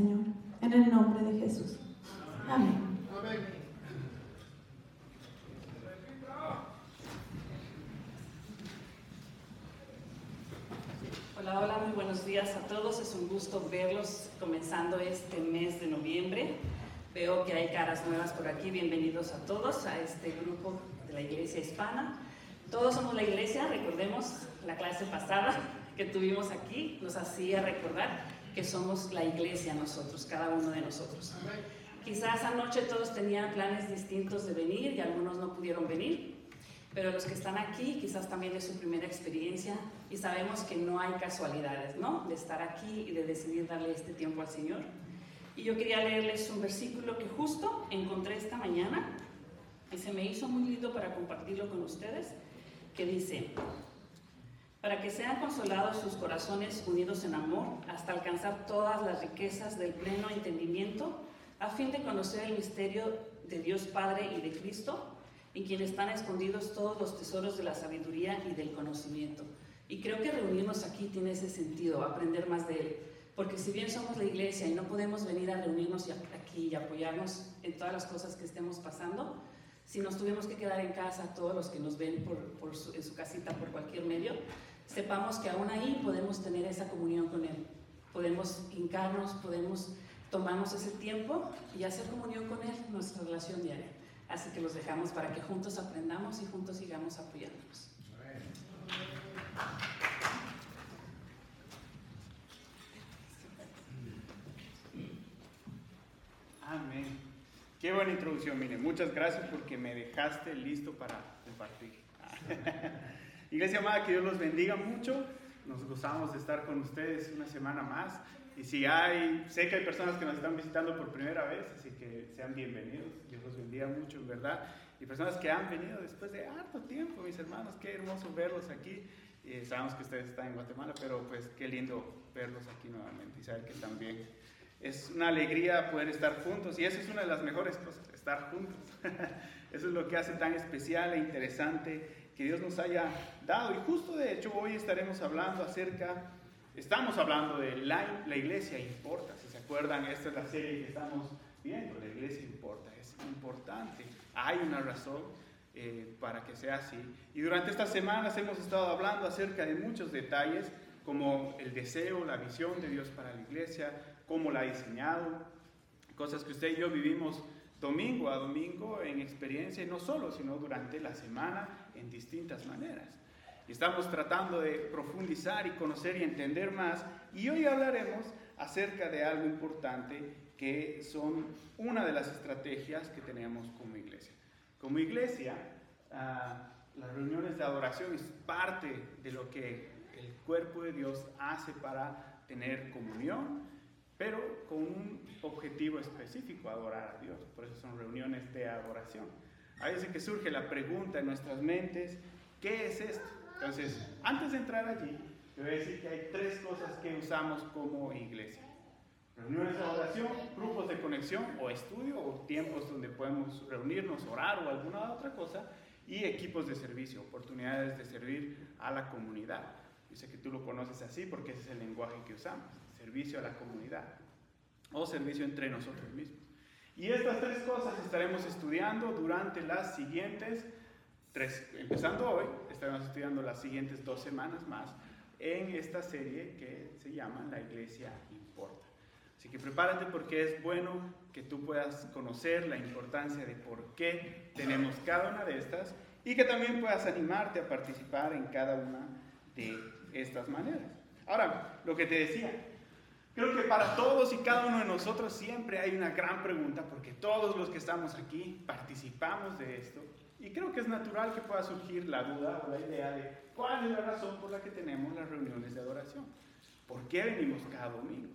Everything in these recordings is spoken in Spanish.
Señor, en el nombre de Jesús. Amén. Hola, hola, muy buenos días a todos. Es un gusto verlos comenzando este mes de noviembre. Veo que hay caras nuevas por aquí. Bienvenidos a todos a este grupo de la Iglesia Hispana. Todos somos la Iglesia, recordemos la clase pasada que tuvimos aquí, nos hacía recordar que somos la Iglesia nosotros, cada uno de nosotros. Quizás anoche todos tenían planes distintos de venir y algunos no pudieron venir, pero los que están aquí quizás también es su primera experiencia y sabemos que no hay casualidades, ¿no? De estar aquí y de decidir darle este tiempo al Señor. Y yo quería leerles un versículo que justo encontré esta mañana y se me hizo muy lindo para compartirlo con ustedes, que dice, para que sean consolados sus corazones unidos en amor hasta alcanzar todas las riquezas del pleno entendimiento, a fin de conocer el misterio de Dios Padre y de Cristo en quien están escondidos todos los tesoros de la sabiduría y del conocimiento. Y creo que reunirnos aquí tiene ese sentido, aprender más de Él. Porque si bien somos la iglesia y no podemos venir a reunirnos aquí y apoyarnos en todas las cosas que estemos pasando, si nos tuvimos que quedar en casa, todos los que nos ven por, en su casita por cualquier medio, sepamos que aún ahí podemos tener esa comunión con Él. Podemos hincarnos, podemos tomarnos ese tiempo y hacer comunión con Él, nuestra relación diaria. Así que los dejamos para que juntos aprendamos y juntos sigamos apoyándonos. Amén. Qué buena introducción, mire. Muchas gracias porque me dejaste listo para compartir. Iglesia amada, que Dios los bendiga mucho. Nos gozamos de estar con ustedes una semana más. Y si hay, sé que hay personas que nos están visitando por primera vez, así que sean bienvenidos. Dios los bendiga mucho, en verdad. Y personas que han venido después de harto tiempo, mis hermanos, qué hermoso verlos aquí. Eh, sabemos que ustedes están en Guatemala, pero pues qué lindo verlos aquí nuevamente y saber que también es una alegría poder estar juntos y eso es una de las mejores cosas, estar juntos. eso es lo que hace tan especial e interesante que Dios nos haya dado. Y justo de hecho hoy estaremos hablando acerca Estamos hablando de la, la, iglesia importa, si se acuerdan, esta es la serie que estamos viendo, la iglesia importa, es importante, hay una razón eh, para que sea así. Y durante estas semanas hemos estado hablando acerca de muchos detalles, como el deseo, la visión de Dios para la iglesia, cómo la ha diseñado, cosas que usted y yo vivimos domingo a domingo en experiencia, y no solo, sino durante la semana en distintas maneras. Estamos tratando de profundizar y conocer y entender más y hoy hablaremos acerca de algo importante que son una de las estrategias que tenemos como iglesia. Como iglesia, ah, las reuniones de adoración es parte de lo que el cuerpo de Dios hace para tener comunión, pero con un objetivo específico, adorar a Dios. Por eso son reuniones de adoración. A veces que surge la pregunta en nuestras mentes, ¿qué es esto? Entonces, antes de entrar allí, te voy a decir que hay tres cosas que usamos como iglesia. Reuniones de oración, grupos de conexión o estudio o tiempos donde podemos reunirnos, orar o alguna otra cosa. Y equipos de servicio, oportunidades de servir a la comunidad. Yo sé que tú lo conoces así porque ese es el lenguaje que usamos, servicio a la comunidad o servicio entre nosotros mismos. Y estas tres cosas estaremos estudiando durante las siguientes empezando hoy, estaremos estudiando las siguientes dos semanas más en esta serie que se llama La Iglesia Importa. Así que prepárate porque es bueno que tú puedas conocer la importancia de por qué tenemos cada una de estas y que también puedas animarte a participar en cada una de estas maneras. Ahora, lo que te decía, creo que para todos y cada uno de nosotros siempre hay una gran pregunta porque todos los que estamos aquí participamos de esto y creo que es natural que pueda surgir la duda o la idea de cuál es la razón por la que tenemos las reuniones de adoración. ¿Por qué venimos cada domingo?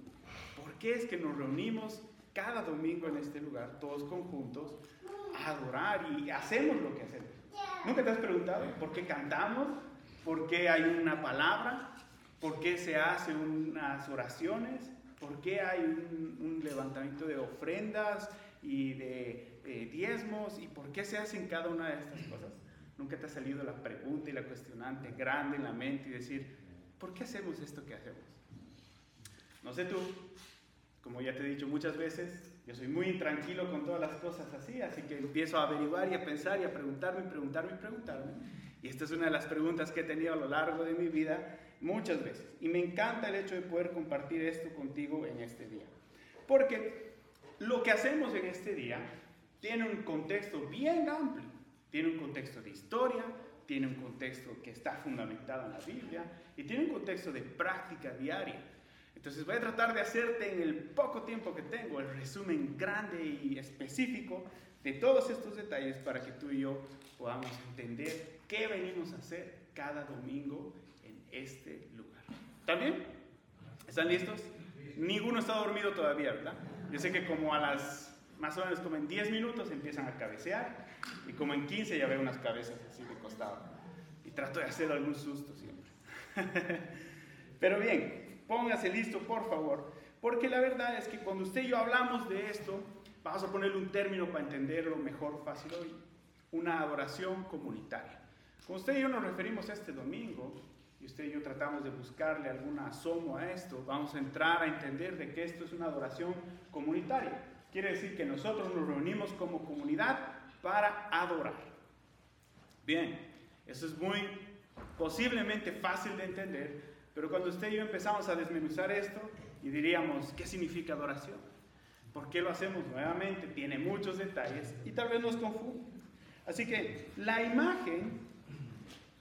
¿Por qué es que nos reunimos cada domingo en este lugar, todos conjuntos, a adorar y hacemos lo que hacemos? ¿Nunca te has preguntado por qué cantamos? ¿Por qué hay una palabra? ¿Por qué se hacen unas oraciones? ¿Por qué hay un, un levantamiento de ofrendas y de eh, diezmos y por qué se hacen cada una de estas cosas. Nunca te ha salido la pregunta y la cuestionante grande en la mente y decir, ¿por qué hacemos esto que hacemos? No sé tú, como ya te he dicho muchas veces, yo soy muy intranquilo con todas las cosas así, así que empiezo a averiguar y a pensar y a preguntarme, preguntarme y preguntarme. Y esta es una de las preguntas que he tenido a lo largo de mi vida muchas veces. Y me encanta el hecho de poder compartir esto contigo en este día. Porque lo que hacemos en este día tiene un contexto bien amplio. Tiene un contexto de historia, tiene un contexto que está fundamentado en la Biblia y tiene un contexto de práctica diaria. Entonces voy a tratar de hacerte en el poco tiempo que tengo el resumen grande y específico de todos estos detalles para que tú y yo podamos entender qué venimos a hacer cada domingo este lugar. ¿Están bien? ¿Están listos? Ninguno está dormido todavía, ¿verdad? Yo sé que como a las, más o menos como en 10 minutos empiezan a cabecear y como en 15 ya veo unas cabezas así de costado. Y trato de hacer algún susto siempre. Pero bien, Póngase listo, por favor. Porque la verdad es que cuando usted y yo hablamos de esto, vamos a ponerle un término para entenderlo mejor, fácil hoy. Una adoración comunitaria. Cuando usted y yo nos referimos a este domingo, usted y yo tratamos de buscarle algún asomo a esto, vamos a entrar a entender de que esto es una adoración comunitaria. Quiere decir que nosotros nos reunimos como comunidad para adorar. Bien, eso es muy posiblemente fácil de entender, pero cuando usted y yo empezamos a desmenuzar esto y diríamos, ¿qué significa adoración? ¿Por qué lo hacemos nuevamente? Tiene muchos detalles y tal vez nos confunde. Así que la imagen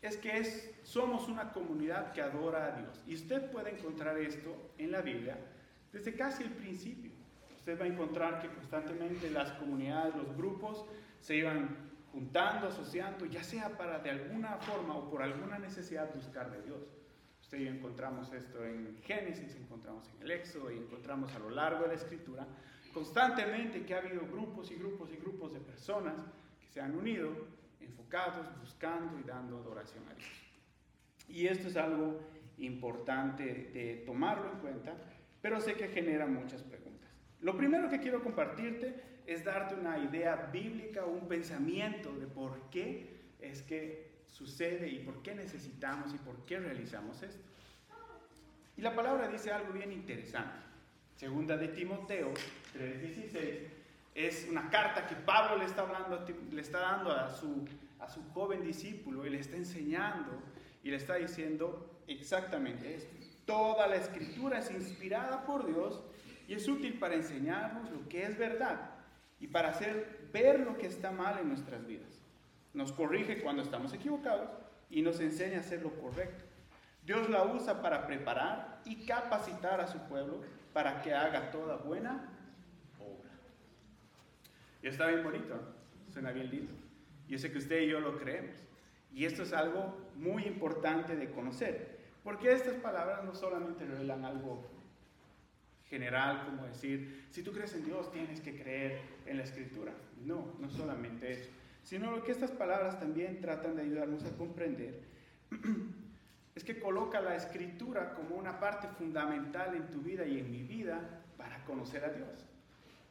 es que es, somos una comunidad que adora a Dios. Y usted puede encontrar esto en la Biblia desde casi el principio. Usted va a encontrar que constantemente las comunidades, los grupos, se iban juntando, asociando, ya sea para de alguna forma o por alguna necesidad buscar de Dios. Usted y encontramos esto en Génesis, encontramos en el Éxodo y encontramos a lo largo de la Escritura constantemente que ha habido grupos y grupos y grupos de personas que se han unido, enfocados, buscando y dando adoración a Dios. Y esto es algo importante de tomarlo en cuenta, pero sé que genera muchas preguntas. Lo primero que quiero compartirte es darte una idea bíblica, un pensamiento de por qué es que sucede y por qué necesitamos y por qué realizamos esto. Y la palabra dice algo bien interesante. Segunda de Timoteo 3:16 es una carta que Pablo le está, hablando, le está dando a su, a su joven discípulo y le está enseñando y le está diciendo exactamente esto. Toda la escritura es inspirada por Dios y es útil para enseñarnos lo que es verdad y para hacer ver lo que está mal en nuestras vidas nos corrige cuando estamos equivocados y nos enseña a hacer lo correcto. Dios la usa para preparar y capacitar a su pueblo para que haga toda buena. Y está bien bonito, suena bien lindo. Yo sé que usted y yo lo creemos. Y esto es algo muy importante de conocer, porque estas palabras no solamente revelan algo general, como decir, si tú crees en Dios tienes que creer en la escritura. No, no solamente eso sino que estas palabras también tratan de ayudarnos a comprender es que coloca la escritura como una parte fundamental en tu vida y en mi vida para conocer a Dios.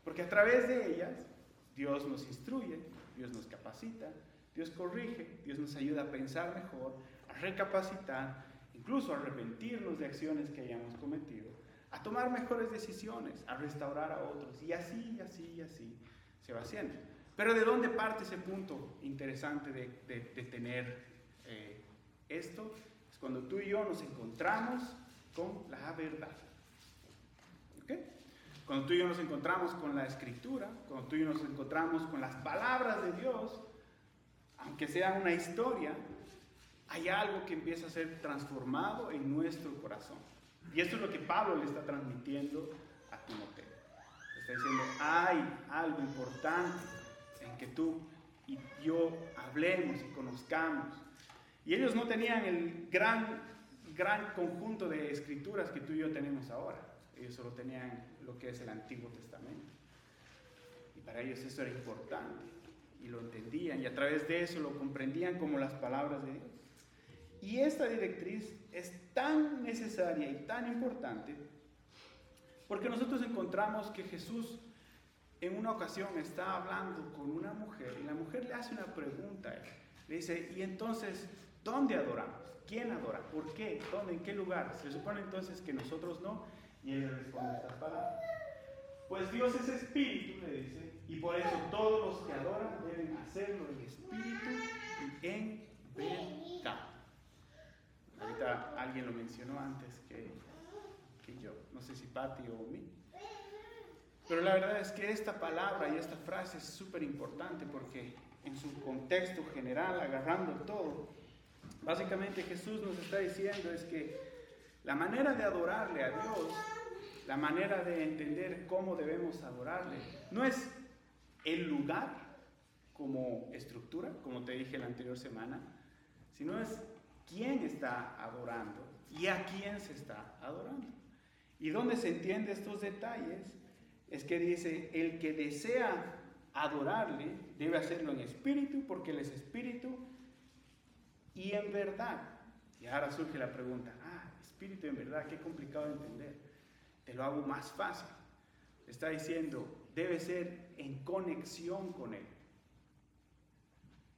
Porque a través de ellas Dios nos instruye, Dios nos capacita, Dios corrige, Dios nos ayuda a pensar mejor, a recapacitar, incluso a arrepentirnos de acciones que hayamos cometido, a tomar mejores decisiones, a restaurar a otros, y así, así, así se va haciendo. Pero ¿de dónde parte ese punto interesante de, tener eh, esto? Es cuando tú y yo nos encontramos con la verdad. Cuando tú y yo nos encontramos con la escritura, cuando tú y yo nos encontramos con las palabras de Dios, aunque sea una historia, hay algo que empieza a ser transformado en nuestro corazón. Y esto es lo que Pablo le está transmitiendo a Timoteo. Le está diciendo, hay algo importante que tú y yo hablemos y conozcamos. Y ellos no tenían el gran, gran conjunto de escrituras que tú y yo tenemos ahora. Ellos solo tenían lo que es el Antiguo Testamento. Y para ellos eso era importante. Y lo entendían y a través de eso lo comprendían como las palabras de Dios. Y esta directriz es tan necesaria y tan importante porque nosotros encontramos que Jesús en una ocasión está hablando con una mujer y la mujer le hace una pregunta a él. Le dice, ¿y entonces dónde adoramos? ¿Quién adora? ¿Por qué? ¿Dónde? ¿En qué lugar? Se supone entonces que nosotros no. Y él responde estas palabras. Pues Dios es espíritu, le dice, y por eso todos los que adoran deben hacerlo en espíritu y en verdad. Ahorita alguien lo mencionó antes que, que yo, no sé si Patti o mí. Pero la verdad es que esta palabra y esta frase es súper importante porque en su contexto general, agarrando todo, básicamente Jesús nos está diciendo es que la manera de adorarle a Dios, la manera de entender cómo debemos adorarle, no es el lugar como estructura, como te dije la anterior semana, sino es quién está adorando y a quién se está adorando. Y donde se entiende estos detalles es que dice, el que desea adorarle debe hacerlo en espíritu, porque él es espíritu y en verdad. Y ahora surge la pregunta, espíritu en verdad, qué complicado de entender. Te lo hago más fácil. Está diciendo, debe ser en conexión con él.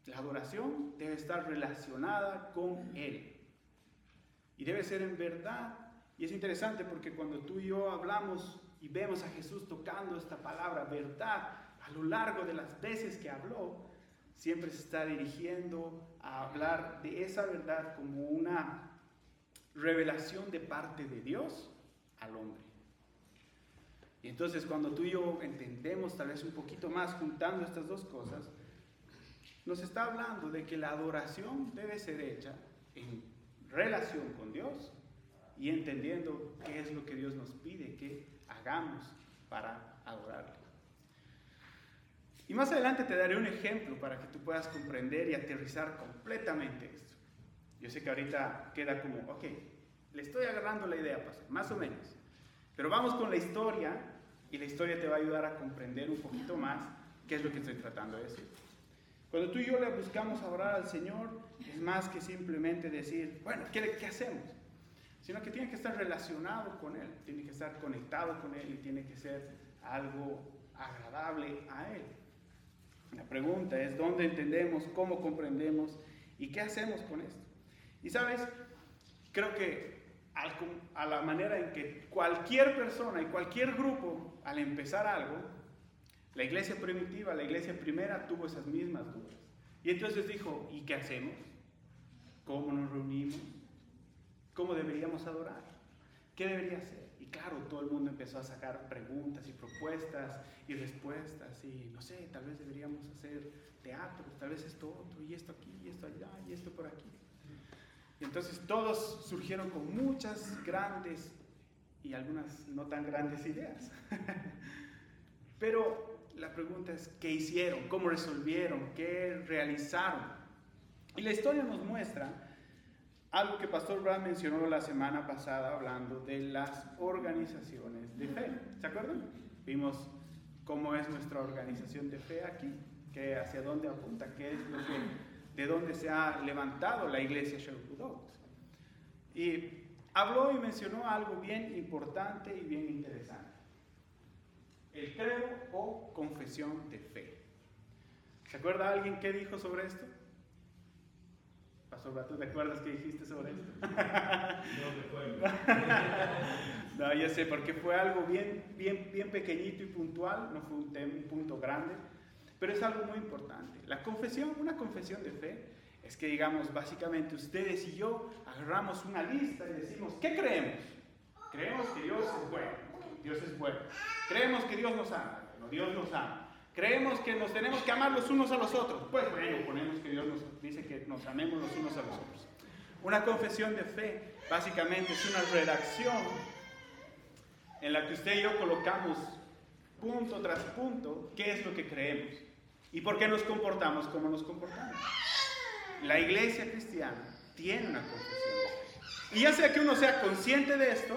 La adoración debe estar relacionada con Él. Y debe ser en verdad. Y es interesante porque cuando tú y yo hablamos y vemos a Jesús tocando esta palabra, verdad, a lo largo de las veces que habló, siempre se está dirigiendo a hablar de esa verdad como una revelación de parte de Dios al hombre. Y entonces cuando tú y yo entendemos tal vez un poquito más juntando estas dos cosas, nos está hablando de que la adoración debe ser hecha en relación con Dios y entendiendo qué es lo que Dios nos pide que hagamos para adorarle. Y más adelante te daré un ejemplo para que tú puedas comprender y aterrizar completamente esto. Yo sé que ahorita queda como, ok, le estoy agarrando la idea, pastor, más o menos. Pero vamos con la historia y la historia te va a ayudar a comprender un poquito más qué es lo que estoy tratando de decir. Cuando tú y yo le buscamos adorar al Señor, es más que simplemente decir, bueno, ¿qué, qué hacemos? Sino que tiene que estar relacionado con Él, tiene que estar conectado con Él y tiene que ser algo agradable a Él. La pregunta es, ¿dónde entendemos, cómo comprendemos y qué hacemos con esto? Y sabes, creo que a la manera en que cualquier persona y cualquier grupo, al empezar algo, la iglesia primitiva, la iglesia primera tuvo esas mismas dudas. Y entonces dijo, ¿y qué hacemos? ¿Cómo nos reunimos? ¿Cómo deberíamos adorar? ¿Qué debería hacer? Y claro, todo el mundo empezó a sacar preguntas y propuestas y respuestas y no sé, tal vez deberíamos hacer teatro, tal vez esto otro, y esto aquí, y esto allá, y esto por aquí. Entonces todos surgieron con muchas grandes y algunas no tan grandes ideas. Pero la pregunta es, ¿qué hicieron? ¿Cómo resolvieron? ¿Qué realizaron? Y la historia nos muestra algo que Pastor Brad mencionó la semana pasada hablando de las organizaciones de fe. ¿Se acuerdan? Vimos cómo es nuestra organización de fe aquí, que hacia dónde apunta, qué es lo que, de dónde se ha levantado la iglesia Sherwood Y habló y mencionó algo bien importante y bien interesante el credo o confesión de fe. ¿Se acuerda alguien qué dijo sobre esto? Pastor, ¿tú te acuerdas qué dijiste sobre esto? no no, ya sé, porque fue algo bien, bien, bien pequeñito y puntual, no fue un, tema, un punto grande, pero es algo muy importante. La confesión, una confesión de fe, es que digamos, básicamente ustedes y yo agarramos una lista y decimos, ¿qué creemos? Creemos que Dios es bueno, Dios es bueno. Creemos que Dios nos ama, Dios nos ama. Creemos que nos tenemos que amar los unos a los otros. Pues bueno, ponemos que Dios nos dice que nos amemos los unos a los otros. Una confesión de fe básicamente es una redacción en la que usted y yo colocamos punto tras punto qué es lo que creemos y por qué nos comportamos como nos comportamos. La iglesia cristiana tiene una confesión. Y ya sea que uno sea consciente de esto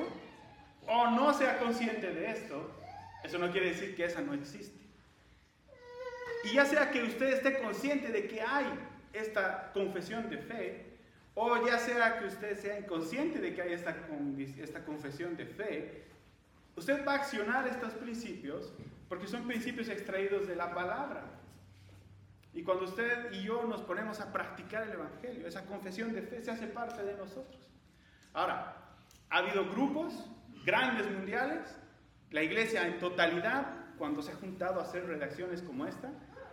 o no sea consciente de esto, eso no quiere decir que esa no existe. Y ya sea que usted esté consciente de que hay esta confesión de fe, o ya sea que usted sea inconsciente de que hay esta, esta confesión de fe, usted va a accionar estos principios porque son principios extraídos de la palabra. Y cuando usted y yo nos ponemos a practicar el Evangelio, esa confesión de fe se hace parte de nosotros. Ahora, ha habido grupos grandes mundiales La iglesia en totalidad, cuando se ha juntado a hacer redacciones como esta,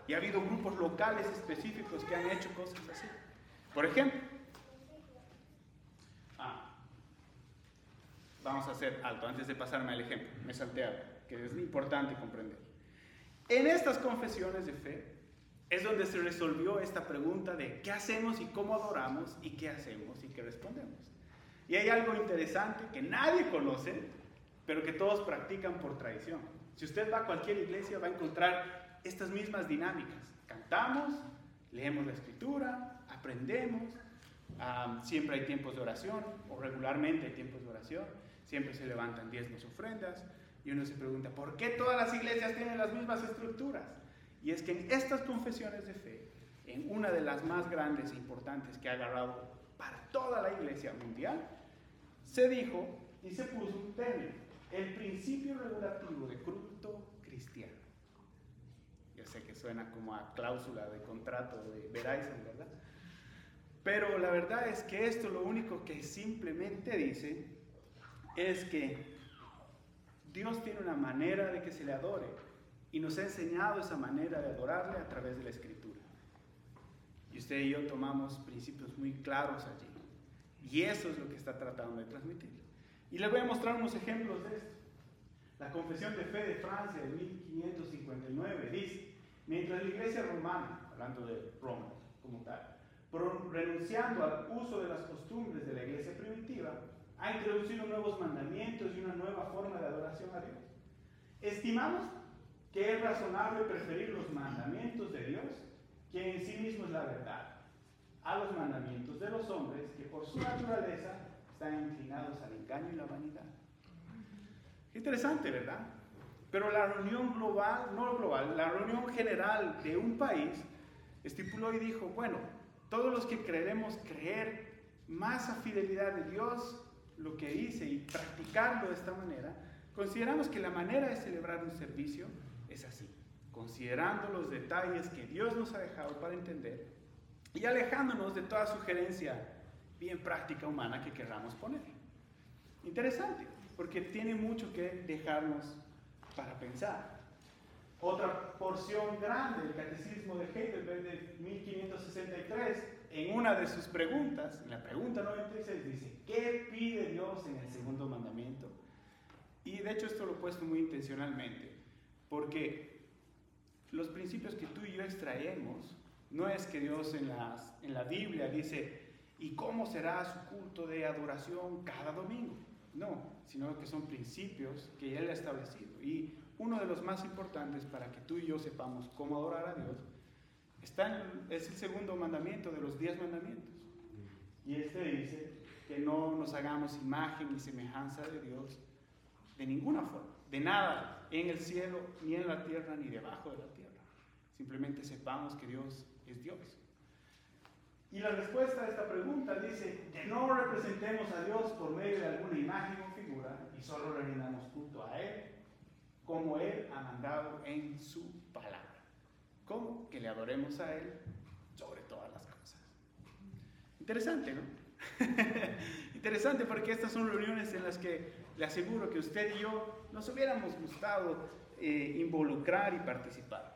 y ha habido grupos locales específicos que han hecho cosas así. Por ejemplo, ah, vamos a hacer alto antes de pasarme al ejemplo, me salté que es importante comprender. En estas confesiones de fe es donde se resolvió esta pregunta de qué hacemos y cómo adoramos y qué hacemos y qué respondemos. Y hay algo interesante que nadie conoce, pero que todos practican por tradición. Si usted va a cualquier iglesia va a encontrar estas mismas dinámicas. Cantamos, leemos la escritura, aprendemos, siempre hay tiempos de oración, o regularmente hay tiempos de oración, siempre se levantan diezmos ofrendas, y uno se pregunta, ¿por qué todas las iglesias tienen las mismas estructuras? Y es que en estas confesiones de fe, en una de las más grandes e importantes que ha agarrado para toda la iglesia mundial, se dijo y se puso un término, el principio regulativo de culto cristiano. Yo sé que suena como a cláusula de contrato de Verizon, ¿verdad? Pero la verdad es que esto lo único que simplemente dice es que Dios tiene una manera de que se le adore y nos ha enseñado esa manera de adorarle a través de la escritura. Y usted y yo tomamos principios muy claros allí. Y eso es lo que está tratando de transmitir. Y les voy a mostrar unos ejemplos de esto. La Confesión de Fe de Francia de 1559 dice, mientras la Iglesia romana, hablando de Roma como tal, renunciando al uso de las costumbres de la Iglesia primitiva, ha introducido nuevos mandamientos y una nueva forma de adoración a Dios. Estimamos que es razonable preferir los mandamientos de Dios, que en sí mismo es la verdad, a los mandamientos de los hombres, que por su naturaleza están inclinados al engaño y la vanidad. Interesante, ¿verdad? Pero la reunión global, no global, la reunión general de un país estipuló y dijo, bueno, todos los que creeremos creer más a fidelidad de Dios, lo que hice y practicarlo de esta manera, consideramos que la manera de celebrar un servicio considerando los detalles que Dios nos ha dejado para entender y alejándonos de toda sugerencia bien práctica humana que querramos poner. Interesante, porque tiene mucho que dejarnos para pensar. Otra porción grande del Catecismo de Heidelberg de 1563, en una de sus preguntas, la pregunta 96, dice, ¿qué pide Dios en el segundo mandamiento? Y de hecho esto lo he puesto muy intencionalmente. Porque los principios que tú y yo extraemos, no es que Dios en, en la Biblia dice, ¿y cómo será su culto de adoración cada domingo? No, sino que son principios que Él ha establecido. Y uno de los más importantes para que tú y yo sepamos cómo adorar a Dios está es el segundo mandamiento de los diez mandamientos. Y este dice que no nos hagamos imagen ni semejanza de Dios de ninguna forma, de nada, en el cielo, ni en la tierra, ni debajo de la tierra. Simplemente sepamos que Dios es Dios. Y la respuesta a esta pregunta dice que no representemos a Dios por medio de alguna imagen o figura y solo rendamos culto a Él como Él ha mandado en su palabra. ¿Cómo? Que le adoremos a Él sobre todas las cosas. Interesante, ¿no? Interesante porque estas son reuniones en las que le aseguro que usted y yo nos hubiéramos gustado eh, involucrar y participar.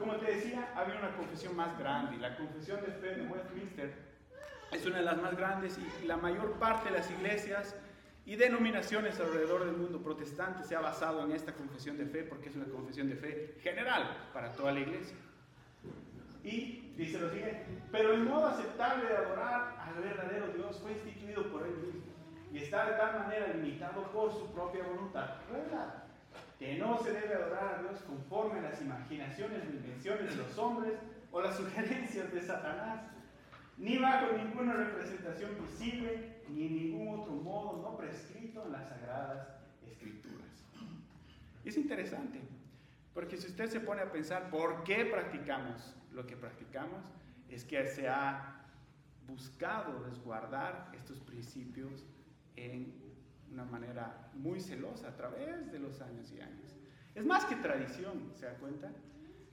Como te decía, había una confesión más grande, la confesión de fe de Westminster es una de las más grandes y la mayor parte de las iglesias y denominaciones alrededor del mundo protestante se ha basado en esta confesión de fe porque es una confesión de fe general para toda la iglesia. Y dice lo siguiente, pero el modo aceptable de adorar al verdadero Dios fue instituido por él mismo y está de tal manera limitado por su propia voluntad que no se debe adorar a Dios conforme a las imaginaciones o invenciones de los hombres o las sugerencias de Satanás, ni bajo ninguna representación visible, ni en ningún otro modo no prescrito en las sagradas escrituras. es interesante, porque si usted se pone a pensar por qué practicamos lo que practicamos, es que se ha buscado resguardar estos principios en una manera muy celosa a través de los años y años. Es más que tradición, ¿se da cuenta?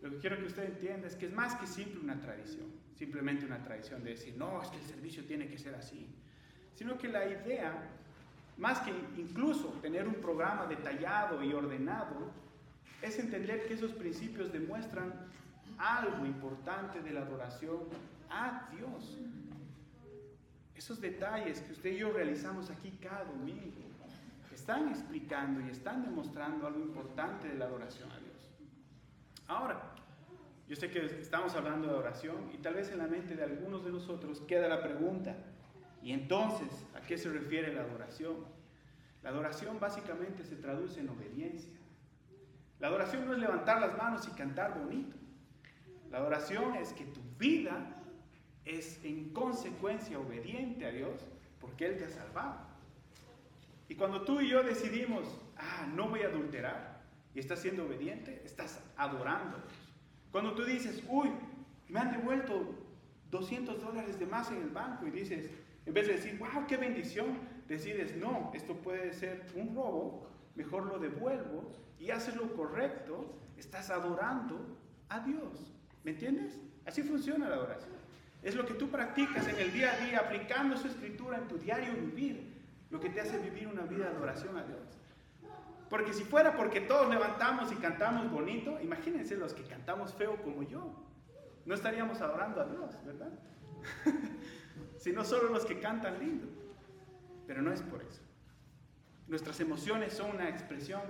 Lo que quiero que usted entienda es que es más que simple una tradición, simplemente una tradición de decir, no, es que el servicio tiene que ser así, sino que la idea más que incluso tener un programa detallado y ordenado, es entender que esos principios demuestran algo importante de la adoración a Dios. Esos detalles que usted y yo realizamos aquí cada domingo están explicando y están demostrando algo importante de la adoración a Dios. Ahora, yo sé que estamos hablando de adoración y tal vez en la mente de algunos de nosotros queda la pregunta, ¿y entonces a qué se refiere la adoración? La adoración básicamente se traduce en obediencia. La adoración no es levantar las manos y cantar bonito. La adoración es que tu vida es en consecuencia obediente a Dios porque Él te ha salvado. Y cuando tú y yo decidimos, ah, no voy a adulterar, y estás siendo obediente, estás adorando. Cuando tú dices, uy, me han devuelto 200 dólares de más en el banco y dices, en vez de decir, wow, qué bendición, decides, no, esto puede ser un robo, mejor lo devuelvo y haces lo correcto, estás adorando a Dios. ¿Me entiendes? Así funciona la adoración. Es lo que tú practicas en el día a día, aplicando su escritura en tu diario vivir, lo que te hace vivir una vida de adoración a Dios. Porque si fuera porque todos levantamos y cantamos bonito, imagínense los que cantamos feo como yo. No estaríamos adorando a Dios, ¿verdad? Sino solo los que cantan lindo. Pero no es por eso. Nuestras emociones son una expresión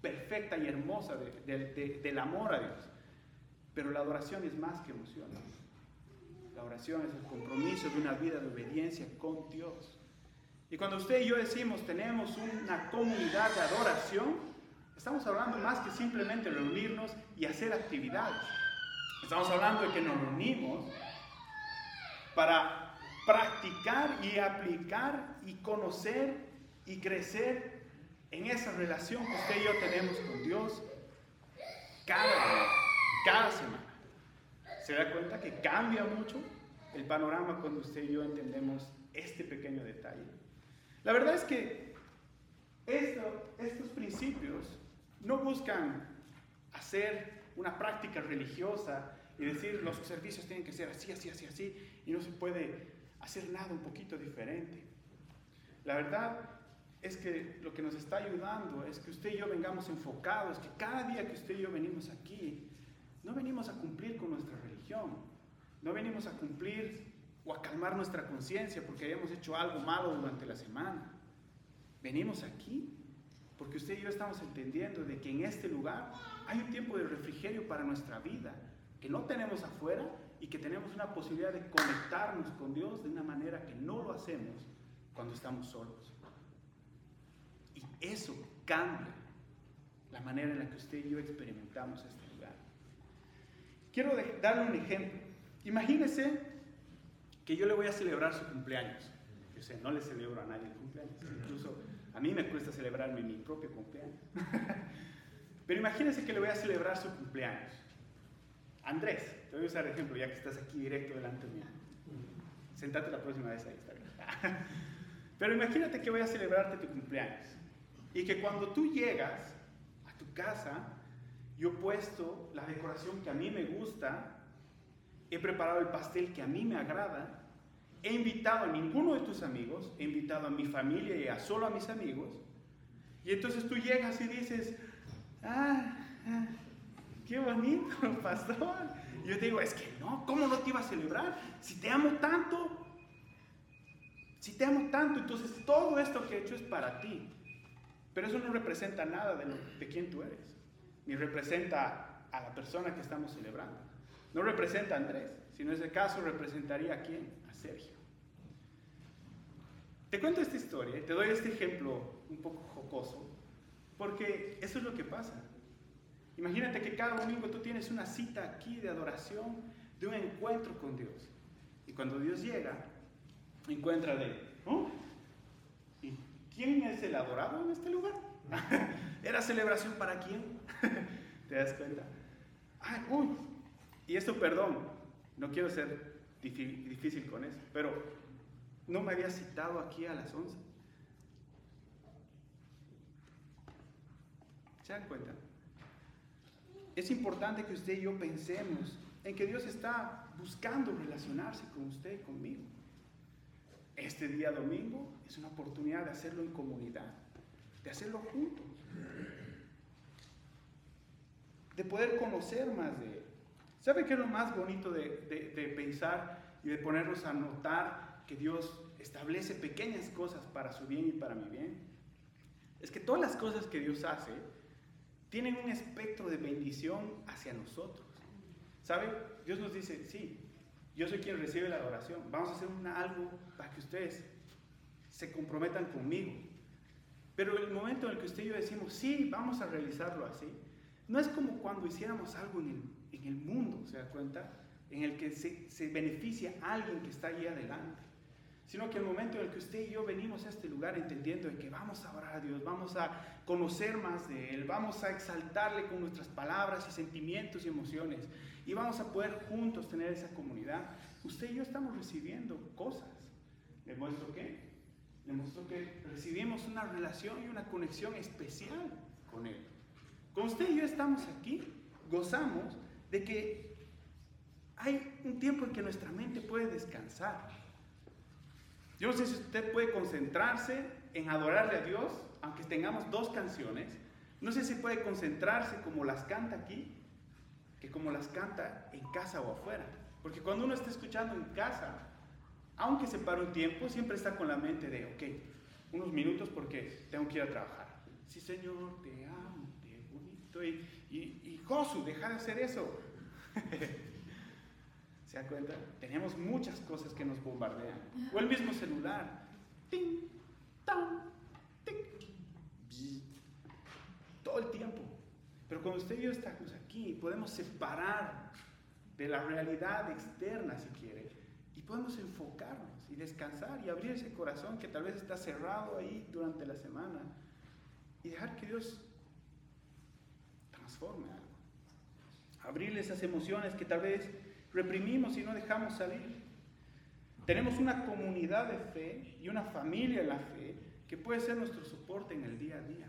perfecta y hermosa del amor a Dios. Pero la adoración es más que emociones. La oración es el compromiso de una vida de obediencia con Dios. Y cuando usted y yo decimos tenemos una comunidad de adoración, estamos hablando más que simplemente reunirnos y hacer actividades. Estamos hablando de que nos reunimos para practicar y aplicar y conocer y crecer en esa relación que usted y yo tenemos con Dios cada día, cada semana. ¿Se da cuenta que cambia mucho el panorama cuando usted y yo entendemos este pequeño detalle? La verdad es que estos principios no buscan hacer una práctica religiosa y decir los servicios tienen que ser así, así, así, así, y no se puede hacer nada un poquito diferente. La verdad es que lo que nos está ayudando es que usted y yo vengamos enfocados, que cada día que usted y yo venimos aquí, no venimos a cumplir con nuestra religión, no venimos a cumplir o a calmar nuestra conciencia porque hayamos hecho algo malo durante la semana. Venimos aquí porque usted y yo estamos entendiendo de que en este lugar hay un tiempo de refrigerio para nuestra vida, que no tenemos afuera y que tenemos una posibilidad de conectarnos con Dios de una manera que no lo hacemos cuando estamos solos. Y eso cambia la manera en la que usted y yo experimentamos este lugar. Quiero darle un ejemplo. Imagínese que yo le voy a celebrar su cumpleaños. Yo sé, no le celebro a nadie el cumpleaños. Incluso a mí me cuesta celebrarme mi propio cumpleaños. Pero imagínese que le voy a celebrar su cumpleaños. Andrés, te voy a usar ejemplo ya que estás aquí directo delante mío. Sentate la próxima vez ahí, está bien. Pero imagínate que voy a celebrarte tu cumpleaños y que cuando tú llegas a tu casa, yo he puesto la decoración que a mí me gusta, he preparado el pastel que a mí me agrada, he invitado a ninguno de tus amigos, he invitado a mi familia y a solo a mis amigos, y entonces tú llegas y dices, ah, ah qué bonito, pastor. Y yo te digo, es que no, ¿cómo no te iba a celebrar? Si te amo tanto, si te amo tanto, entonces todo esto que he hecho es para ti. Pero eso no representa nada de, de quién tú eres, ni representa a la persona que estamos celebrando. No representa a Andrés, si no es el caso, representaría a quién? A Sergio. Te cuento esta historia, te doy este ejemplo un poco jocoso, porque eso es lo que pasa. Imagínate que cada domingo tú tienes una cita aquí de adoración, de un encuentro con Dios. Y cuando Dios llega, encuentra de. ¿Y quién es el adorado en este lugar? ¿Era celebración para quién? ¿Te das cuenta? Ay, uy. Y esto, perdón, no quiero ser difícil con eso, pero no me había citado aquí a las 11. ¿Se dan cuenta? es importante que usted y yo pensemos en que Dios está buscando relacionarse con usted y conmigo. este día domingo es una oportunidad de hacerlo en comunidad, de hacerlo juntos, de poder conocer más de Él. ¿Sabe qué es lo más bonito de, de pensar y de ponernos a notar que Dios establece pequeñas cosas para su bien y para mi bien? Es que todas las cosas que Dios hace tienen un espectro de bendición hacia nosotros. ¿Sabe? Dios nos dice, sí, yo soy quien recibe la adoración. Vamos a hacer algo para que ustedes se comprometan conmigo. Pero el momento en el que usted y yo decimos, sí, vamos a realizarlo así, no es como cuando hiciéramos algo en el, en el mundo, ¿se da cuenta? En el que se, se beneficia a alguien que está allí adelante sino que el momento en el que usted y yo venimos a este lugar entendiendo de que vamos a orar a Dios, vamos a conocer más de Él, vamos a exaltarle con nuestras palabras y sentimientos y emociones, y vamos a poder juntos tener esa comunidad, usted y yo estamos recibiendo cosas. ¿Le muestro qué? Le muestro que recibimos una relación y una conexión especial con Él. Con usted y yo estamos aquí, gozamos de que hay un tiempo en que nuestra mente puede descansar. Yo no sé si usted puede concentrarse en adorarle a Dios, aunque tengamos dos canciones. No sé si puede concentrarse como las canta aquí, que como las canta en casa o afuera. Porque cuando uno está escuchando en casa, aunque se para un tiempo, siempre está con la mente de, ok, unos minutos porque tengo que ir a trabajar. Sí, Señor, te amo, te bonito. Y, y, y Josu, deja de hacer eso. ¿Se da cuenta? Tenemos muchas cosas que nos bombardean. O el mismo celular. Ting, Todo el tiempo. Pero cuando usted y yo estamos aquí, podemos separar de la realidad externa, si quiere, y podemos enfocarnos y descansar y abrir ese corazón que tal vez está cerrado ahí durante la semana y dejar que Dios transforme. Abrirle esas emociones que tal vez reprimimos y no dejamos salir. Tenemos una comunidad de fe y una familia en la fe que puede ser nuestro soporte en el día a día.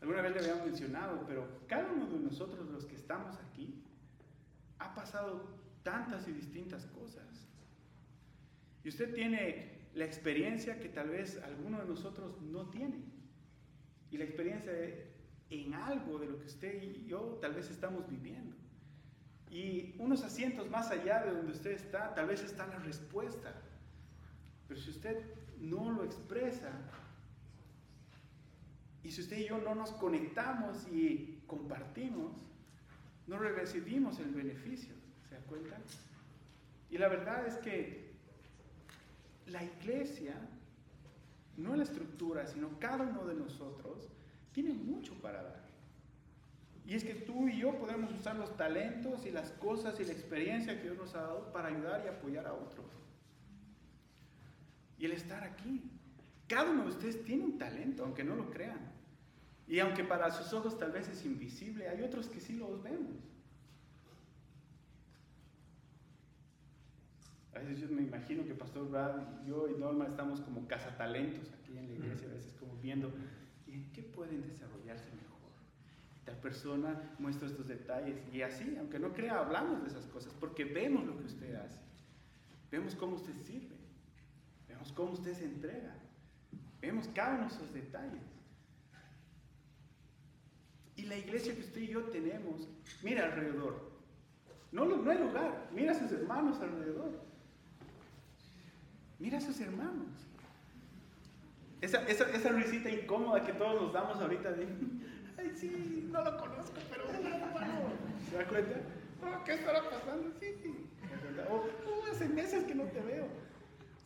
Alguna vez le habíamos mencionado, pero cada uno de nosotros, los que estamos aquí, ha pasado tantas y distintas cosas. Y usted tiene la experiencia que tal vez alguno de nosotros no tiene. Y la experiencia en algo de lo que usted y yo tal vez estamos viviendo. Y unos asientos más allá de donde usted está, tal vez está la respuesta. Pero si usted no lo expresa, y si usted y yo no nos conectamos y compartimos, no recibimos el beneficio. ¿Se da cuenta? Y la verdad es que la iglesia, no la estructura, sino cada uno de nosotros, tiene mucho para dar. Y es que tú y yo podemos usar los talentos y las cosas y la experiencia que Dios nos ha dado para ayudar y apoyar a otros. Y el estar aquí. Cada uno de ustedes tiene un talento, aunque no lo crean. Y aunque para sus ojos tal vez es invisible, hay otros que sí los vemos. A veces yo me imagino que Pastor Brad, yo y Norma estamos como cazatalentos aquí en la iglesia, a veces como viendo, ¿y qué pueden desarrollarse tal persona muestra estos detalles. Y así, aunque no crea, hablamos de esas cosas, porque vemos lo que usted hace. Vemos cómo usted sirve. Vemos cómo usted se entrega. Vemos cada uno de esos detalles. Y la iglesia que usted y yo tenemos, mira alrededor. No hay lugar. Mira a sus hermanos alrededor. Mira a sus hermanos. Esa, esa, esa risita incómoda que todos nos damos ahorita de, ay, sí, no lo conozco, pero ¿Se da cuenta? ¿Qué estará pasando? Sí, sí. O, hace meses que no te veo.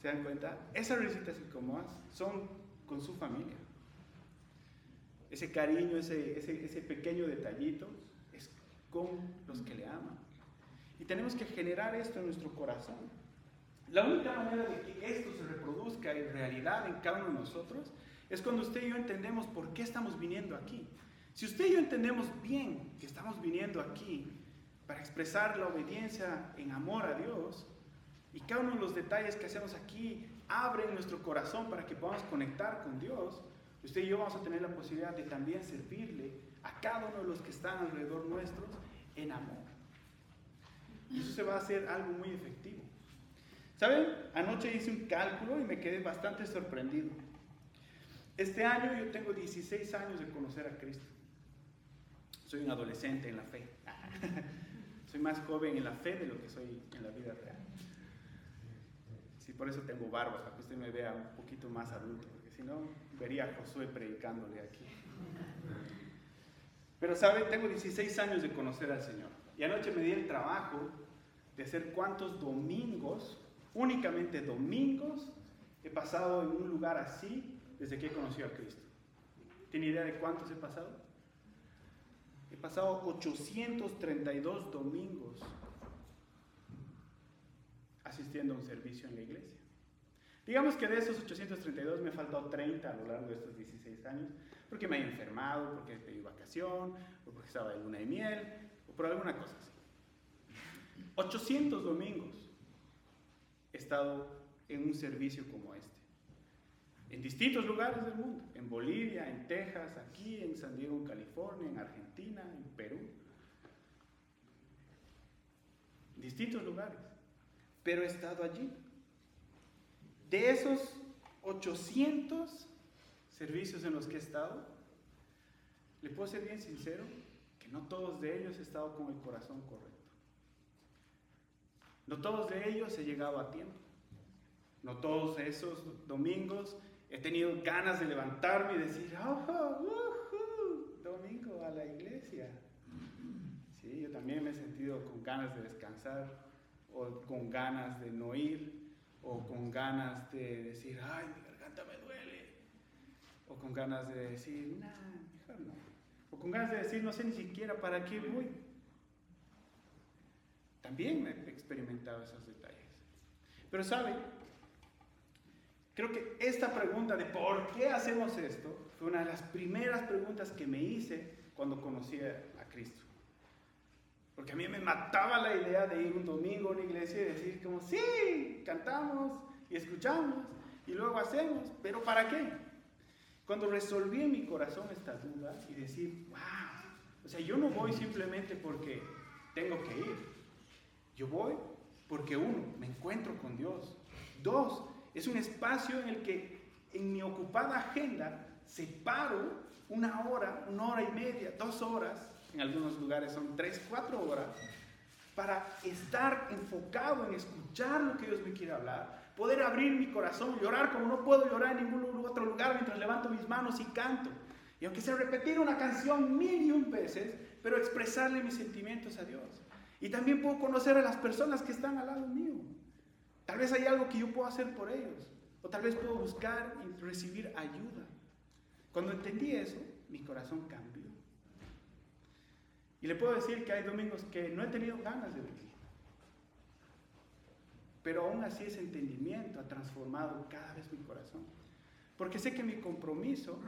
¿Se dan cuenta? Esas risitas incómodas son con su familia. Ese cariño, ese, ese, ese pequeño detallito es con los que le aman. Y tenemos que generar esto en nuestro corazón. La única manera de que esto se reproduzca en realidad en cada uno de nosotros es cuando usted y yo entendemos por qué estamos viniendo aquí. Si usted y yo entendemos bien que estamos viniendo aquí para expresar la obediencia en amor a Dios, y cada uno de los detalles que hacemos aquí abren nuestro corazón para que podamos conectar con Dios, usted y yo vamos a tener la posibilidad de también servirle a cada uno de los que están alrededor nuestros en amor. Y eso se va a hacer algo muy efectivo. ¿Saben? Anoche hice un cálculo y me quedé bastante sorprendido. Este año yo tengo 16 años de conocer a Cristo. Soy un adolescente en la fe. soy más joven en la fe de lo que soy en la vida real. Sí, por eso tengo barba, para que usted me vea un poquito más adulto, porque si no, vería a Josué predicándole aquí. Pero, ¿sabe? Tengo 16 años de conocer al Señor. Y anoche me di el trabajo de hacer cuántos domingos Únicamente domingos he pasado en un lugar así desde que he conocido a Cristo. ¿Tiene idea de cuántos he pasado? He pasado 832 domingos asistiendo a un servicio en la iglesia. Digamos que de esos 832 me he faltado 30 a lo largo de estos 16 años, porque me he enfermado, porque he pedido vacación, o porque estaba de luna de miel, o por alguna cosa así. 800 domingos estado en un servicio como este. En distintos lugares del mundo, en Bolivia, en Texas, aquí, en San Diego, California, en Argentina, en Perú. Distintos lugares. Pero he estado allí. De esos 800 servicios en los que he estado, le puedo ser bien sincero que no todos de ellos he estado con el corazón correcto. No todos de ellos he llegado a tiempo. No todos esos domingos he tenido ganas de levantarme y decir, oh, domingo a la iglesia. Sí, yo también me he sentido con ganas de descansar, o con ganas de no ir, o con ganas de decir, ay, mi garganta me duele, o con ganas de decir, nah, mejor no, o con ganas de decir, no sé ni siquiera para qué voy. También he experimentado esos detalles. Pero sabe, creo que esta pregunta de por qué hacemos esto fue una de las primeras preguntas que me hice cuando conocí a Cristo. Porque a mí me mataba la idea de ir un domingo a una iglesia y decir como, sí, cantamos y escuchamos y luego hacemos, pero ¿para qué? Cuando resolví en mi corazón esta duda y decir, wow, o sea, yo no voy simplemente porque tengo que ir, yo voy porque uno, me encuentro con Dios. Dos, es un espacio en el que en mi ocupada agenda separo una hora, una hora y media, dos horas, en algunos lugares son tres, cuatro horas, para estar enfocado en escuchar lo que Dios me quiere hablar, poder abrir mi corazón, llorar como no puedo llorar en ningún otro lugar mientras levanto mis manos y canto. Y aunque sea repetir una canción mil y un veces, pero expresarle mis sentimientos a Dios. Y también puedo conocer a las personas que están al lado mío. Tal vez hay algo que yo puedo hacer por ellos. O tal vez puedo buscar y recibir ayuda. Cuando entendí eso, mi corazón cambió. Y le puedo decir que hay domingos que no he tenido ganas de venir. Pero aún así ese entendimiento ha transformado cada vez mi corazón. Porque sé que mi compromiso,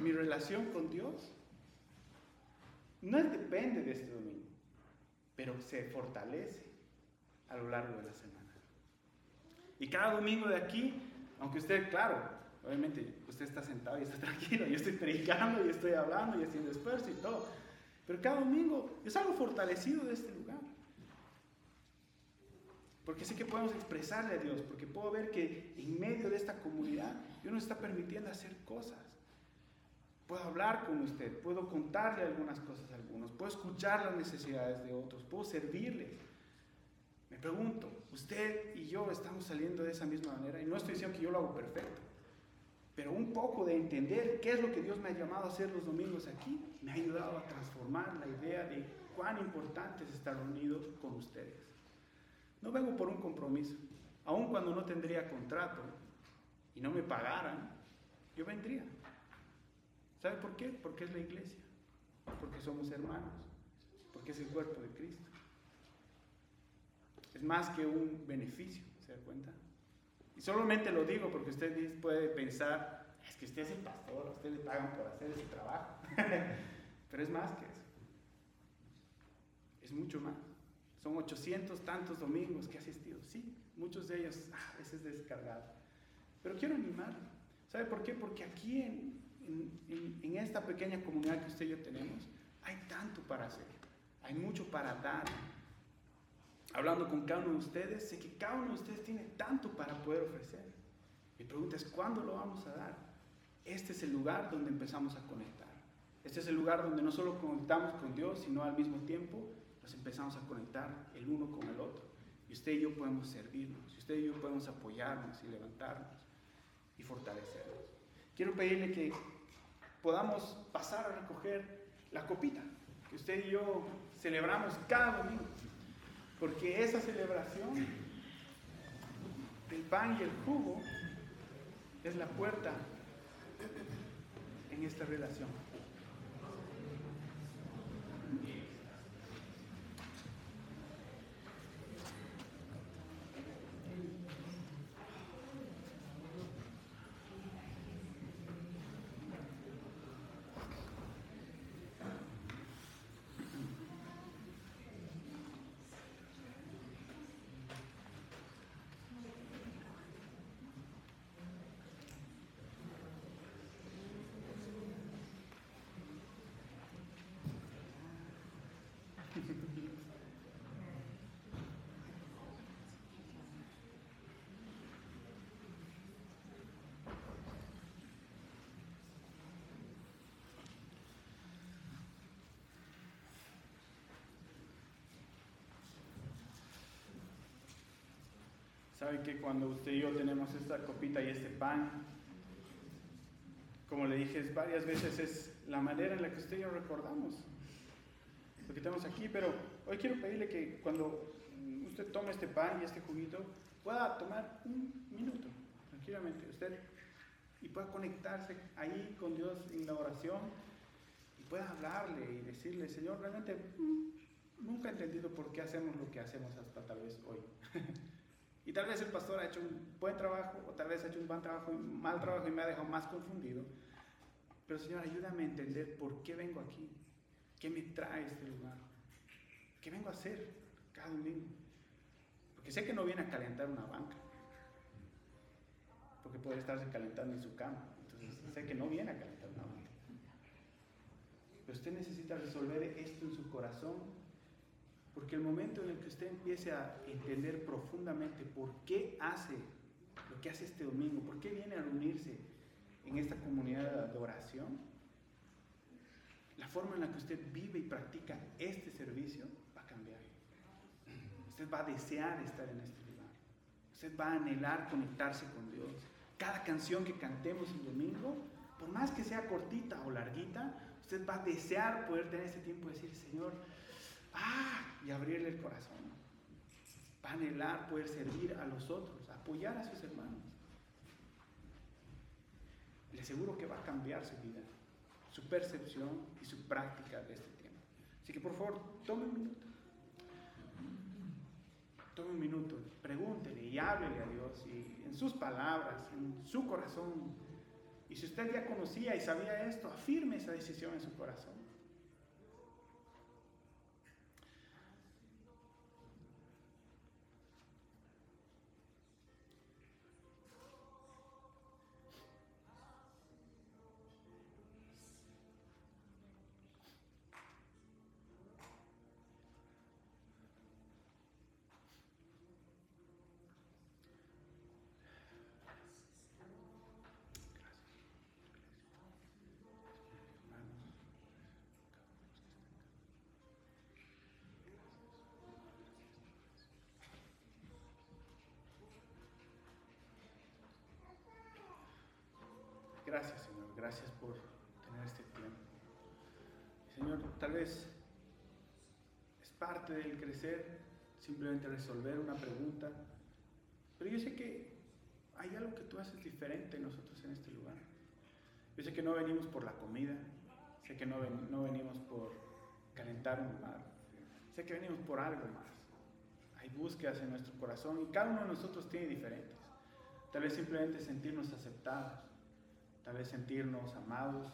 mi relación con Dios, no depende de este domingo pero se fortalece a lo largo de la semana. Y cada domingo de aquí, aunque usted, claro, obviamente usted está sentado y está tranquilo, yo estoy predicando y estoy hablando y haciendo esfuerzo y todo, pero cada domingo yo salgo fortalecido de este lugar. Porque sé que podemos expresarle a Dios, porque puedo ver que en medio de esta comunidad Dios nos está permitiendo hacer cosas. Puedo hablar con usted, puedo contarle algunas cosas a algunos, puedo escuchar las necesidades de otros, puedo servirles. Me pregunto, usted y yo estamos saliendo de esa misma manera y no estoy diciendo que yo lo hago perfecto, pero un poco de entender qué es lo que Dios me ha llamado a hacer los domingos aquí me ha ayudado a transformar la idea de cuán importante es estar unido con ustedes. No vengo por un compromiso, aun cuando no tendría contrato y no me pagaran, yo vendría. ¿Sabe por qué? Porque es la iglesia, porque somos hermanos, porque es el cuerpo de Cristo. Es más que un beneficio, ¿se da cuenta? Y solamente lo digo porque usted puede pensar, es que usted es el pastor, a usted le pagan por hacer ese trabajo. Pero es más que eso. Es mucho más. Son 800 tantos domingos que he asistido. Sí, muchos de ellos ah, a veces descargados. Pero quiero animarlo. ¿Sabe por qué? Porque aquí en, en, esta pequeña comunidad que usted y yo tenemos, hay tanto para hacer, hay mucho para dar. hablando con cada uno de ustedes, sé que cada uno de ustedes tiene tanto para poder ofrecer. Mi pregunta es, ¿cuándo lo vamos a dar? Este es el lugar donde empezamos a conectar. Este es el lugar donde no solo conectamos con Dios, sino al mismo tiempo nos empezamos a conectar el uno con el otro. Y usted y yo podemos servirnos, y usted y yo podemos apoyarnos y levantarnos y fortalecernos. Quiero pedirle que podamos pasar a recoger la copita que usted y yo celebramos cada domingo. Porque esa celebración del pan y el jugo es la puerta en esta relación. Sabe que cuando usted y yo tenemos esta copita y este pan, como le dije varias veces, es la manera en la que usted y yo recordamos lo que tenemos aquí, pero hoy quiero pedirle que cuando usted tome este pan y este juguito, pueda tomar un minuto, tranquilamente, usted, y pueda conectarse ahí con Dios en la oración, y pueda hablarle y decirle, Señor, realmente mm, nunca he entendido por qué hacemos lo que hacemos hasta tal vez hoy. Y tal vez el pastor ha hecho un buen trabajo, o tal vez ha hecho un buen trabajo, mal trabajo y me ha dejado más confundido. Pero Señor, ayúdame a entender por qué vengo aquí, qué me trae este lugar, qué vengo a hacer cada domingo. Porque sé que no viene a calentar una banca, porque puede estarse calentando en su cama. Entonces sé que no viene a calentar una banca. Pero usted necesita resolver esto en su corazón porque el momento en el que usted empiece a entender profundamente por qué hace lo que hace este domingo, por qué viene a reunirse en esta comunidad de oración, la forma en la que usted vive y practica este servicio va a cambiar. Usted va a desear estar en este lugar. Usted va a anhelar conectarse con Dios. Cada canción que cantemos el domingo, por más que sea cortita o larguita, usted va a desear poder tener ese tiempo de decir, Señor, ah, y abrirle el corazón. Va anhelar poder servir a los otros, apoyar a sus hermanos. Le aseguro que va a cambiar su vida, su percepción y su práctica de este tiempo. Así que por favor, tome un minuto. Tome un minuto, pregúntele y háblele a Dios y en sus palabras, en su corazón. Y si usted ya conocía y sabía esto, afirme esa decisión en su corazón. Gracias, por tener este tiempo. Señor, tal vez es parte del crecer simplemente resolver una pregunta, pero yo sé que hay algo que tú haces diferente nosotros en este lugar. Yo sé que no venimos por la comida, sé que no, venimos por calentar un sé que venimos por algo más. Hay búsquedas en nuestro corazón y cada uno de nosotros tiene diferentes. Tal vez simplemente sentirnos aceptados, tal vez sentirnos amados.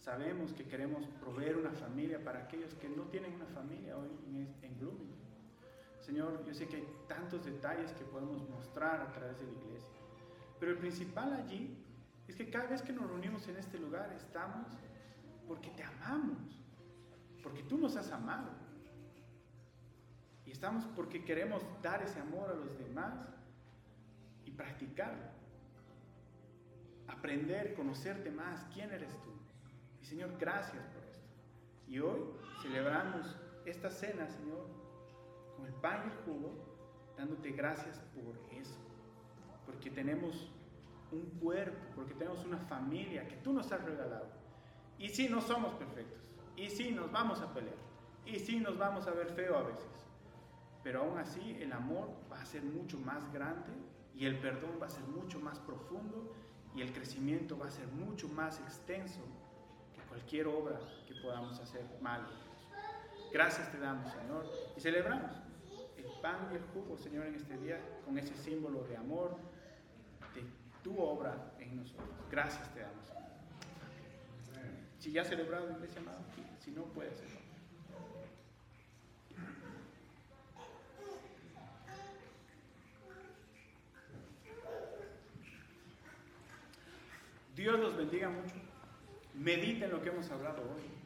Sabemos que queremos proveer una familia para aquellos que no tienen una familia hoy en Blooming. Señor, yo sé que hay tantos detalles que podemos mostrar a través de la iglesia, pero el principal allí es que cada vez que nos reunimos en este lugar estamos porque te amamos, porque tú nos has amado. Y estamos porque queremos dar ese amor a los demás y practicarlo. Aprender, conocerte más, quién eres tú. Y Señor, gracias por esto. Y hoy celebramos esta cena, Señor, con el pan y el jugo, dándote gracias por eso. Porque tenemos un cuerpo, porque tenemos una familia que tú nos has regalado. Y sí, no somos perfectos. Y sí, nos vamos a pelear. Y sí, nos vamos a ver feo a veces. Pero aún así, el amor va a ser mucho más grande y el perdón va a ser mucho más profundo y el crecimiento va a ser mucho más extenso que cualquier obra que podamos hacer mal. Gracias te damos, Señor, y celebramos el pan y el jugo, Señor, en este día con ese símbolo de amor, de tu obra en nosotros. Gracias te damos, Señor. Si ya has celebrado, iglesia amada, si no, puede ser. Dios los bendiga mucho. Mediten lo que hemos hablado hoy.